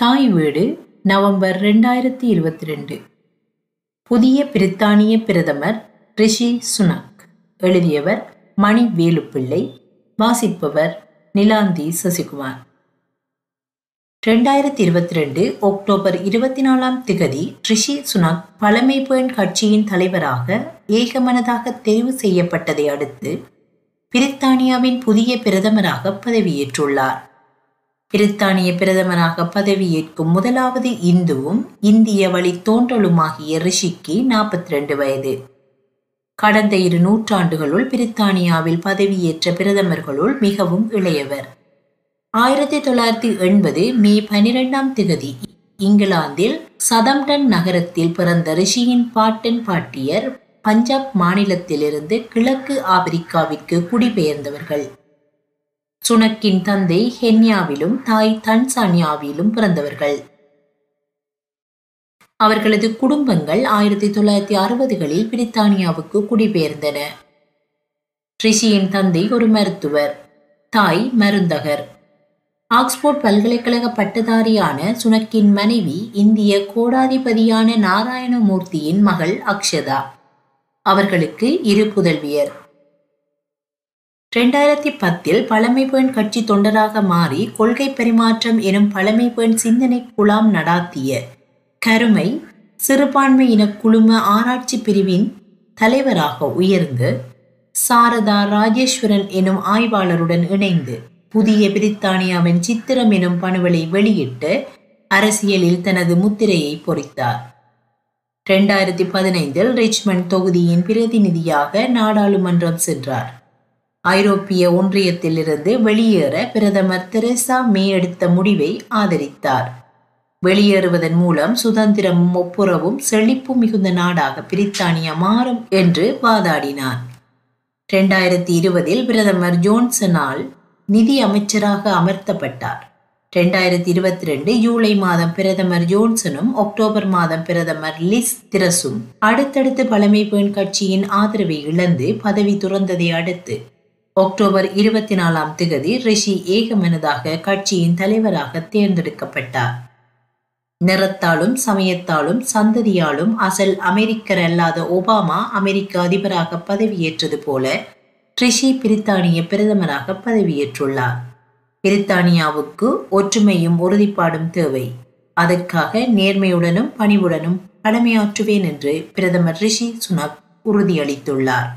தாய் வீடு நவம்பர் ரெண்டாயிரத்தி இருபத்தி ரெண்டு. புதிய பிரித்தானிய பிரதமர் ரிஷி சுனக். எழுதியவர் மணி வேலுப்பிள்ளை. வாசிப்பவர் நிலாந்தி சசிகுமார். ரெண்டாயிரத்தி இருபத்தி ரெண்டு அக்டோபர் இருபத்தி நாலாம் திகதி ரிஷி சுனக் பழமை பெண் கட்சியின் தலைவராக ஏகமனதாக தெரிவு செய்யப்பட்டதை அடுத்து பிரித்தானியாவின் புதிய பிரதமராக பதவியேற்றுள்ளார். பிரித்தானிய பிரதமராக பதவியேற்கும் முதலாவது இந்துவும் இந்திய வழி தோன்றலுமாகிய ரிஷிக்கு நாற்பத்தி ரெண்டு வயது. கடந்த இரு நூற்றாண்டுகளுள் பிரித்தானியாவில் பதவியேற்ற பிரதமர்களுள் மிகவும் இளையவர். ஆயிரத்தி தொள்ளாயிரத்தி எண்பது மே பனிரெண்டாம் திகதி இங்கிலாந்தில் சதம்டன் நகரத்தில் பிறந்த ரிஷியின் பாட்டன் பாட்டியர் பஞ்சாப் மாநிலத்திலிருந்து கிழக்கு ஆப்பிரிக்காவிற்கு குடிபெயர்ந்தவர்கள். சுனக்கின் தந்தை ஹென்யாவிலும் தாய் தன்சானியாவிலும் பிறந்தவர்கள். அவர்களது குடும்பங்கள் ஆயிரத்தி தொள்ளாயிரத்தி அறுபதுகளில் பிரித்தானியாவுக்கு குடிபெயர்ந்தன. ரிஷியின் தந்தை ஒரு மருத்துவர் தாய் மருந்தகர். ஆக்ஸ்போர்ட் பல்கலைக்கழக பட்டதாரியான சுனக்கின் மனைவி இந்திய கோடாதிபதியான நாராயணமூர்த்தியின் மகள் அக்ஷதா. அவர்களுக்கு இரு புதல்வியர். இரண்டாயிரத்தி பத்தில் பழமை பெண் கட்சி தொண்டராக மாறி கொள்கை பரிமாற்றம் எனும் பழமை பெண் சிந்தனை குழாம் நடாத்திய கருமை சிறுபான்மை இன குழும ஆராய்ச்சி பிரிவின் தலைவராக உயர்ந்து சாரதா ராஜேஸ்வரன் எனும் ஆய்வாளருடன் இணைந்து புதிய பிரித்தானியாவின் சித்திரம் எனும் பணுவலை வெளியிட்டு அரசியலில் தனது முத்திரையை பொறித்தார். இரண்டாயிரத்தி பதினைந்தில் ரிச்மண்ட் தொகுதியின் பிரதிநிதியாக நாடாளுமன்றம் சென்றார். ஐரோப்பிய ஒன்றியத்திலிருந்து வெளியேற பிரதமர் தெரேசா மே எடுத்த முடிவை ஆதரித்தார். வெளியேறுவதன் மூலம் சுதந்திரமும் ஒப்புரவும் செழிப்பும் மிகுந்த நாடாக பிரித்தானியா மாறும் என்று வாதாடினார். இரண்டாயிரத்தி இருபதில் பிரதமர் ஜோன்சனால் நிதி அமைச்சராக அமர்த்தப்பட்டார். இரண்டாயிரத்தி இருபத்தி ரெண்டு ஜூலை மாதம் பிரதமர் ஜோன்சனும் அக்டோபர் மாதம் பிரதமர் லிஸ் திரசும் அடுத்தடுத்து பழமை பெண் கட்சியின் ஆதரவை இழந்து பதவி துறந்ததை அடுத்து அக்டோபர் இருபத்தி நாலாம் திகதி ரிஷி ஏகமனதாக கட்சியின் தலைவராக தேர்ந்தெடுக்கப்பட்டார். நிறத்தாலும் சமயத்தாலும் சந்ததியாலும் அசல் அமெரிக்கர் அல்லாத ஒபாமா அமெரிக்க அதிபராக பதவியேற்றது போல ரிஷி பிரித்தானிய பிரதமராக பதவியேற்றுள்ளார். பிரித்தானியாவுக்கு ஒற்றுமையும் உறுதிப்பாடும் தேவை. அதற்காக நேர்மையுடனும் பணிவுடனும் கடமையாற்றுவேன் என்று பிரதமர் ரிஷி சுனக் உறுதியளித்துள்ளார்.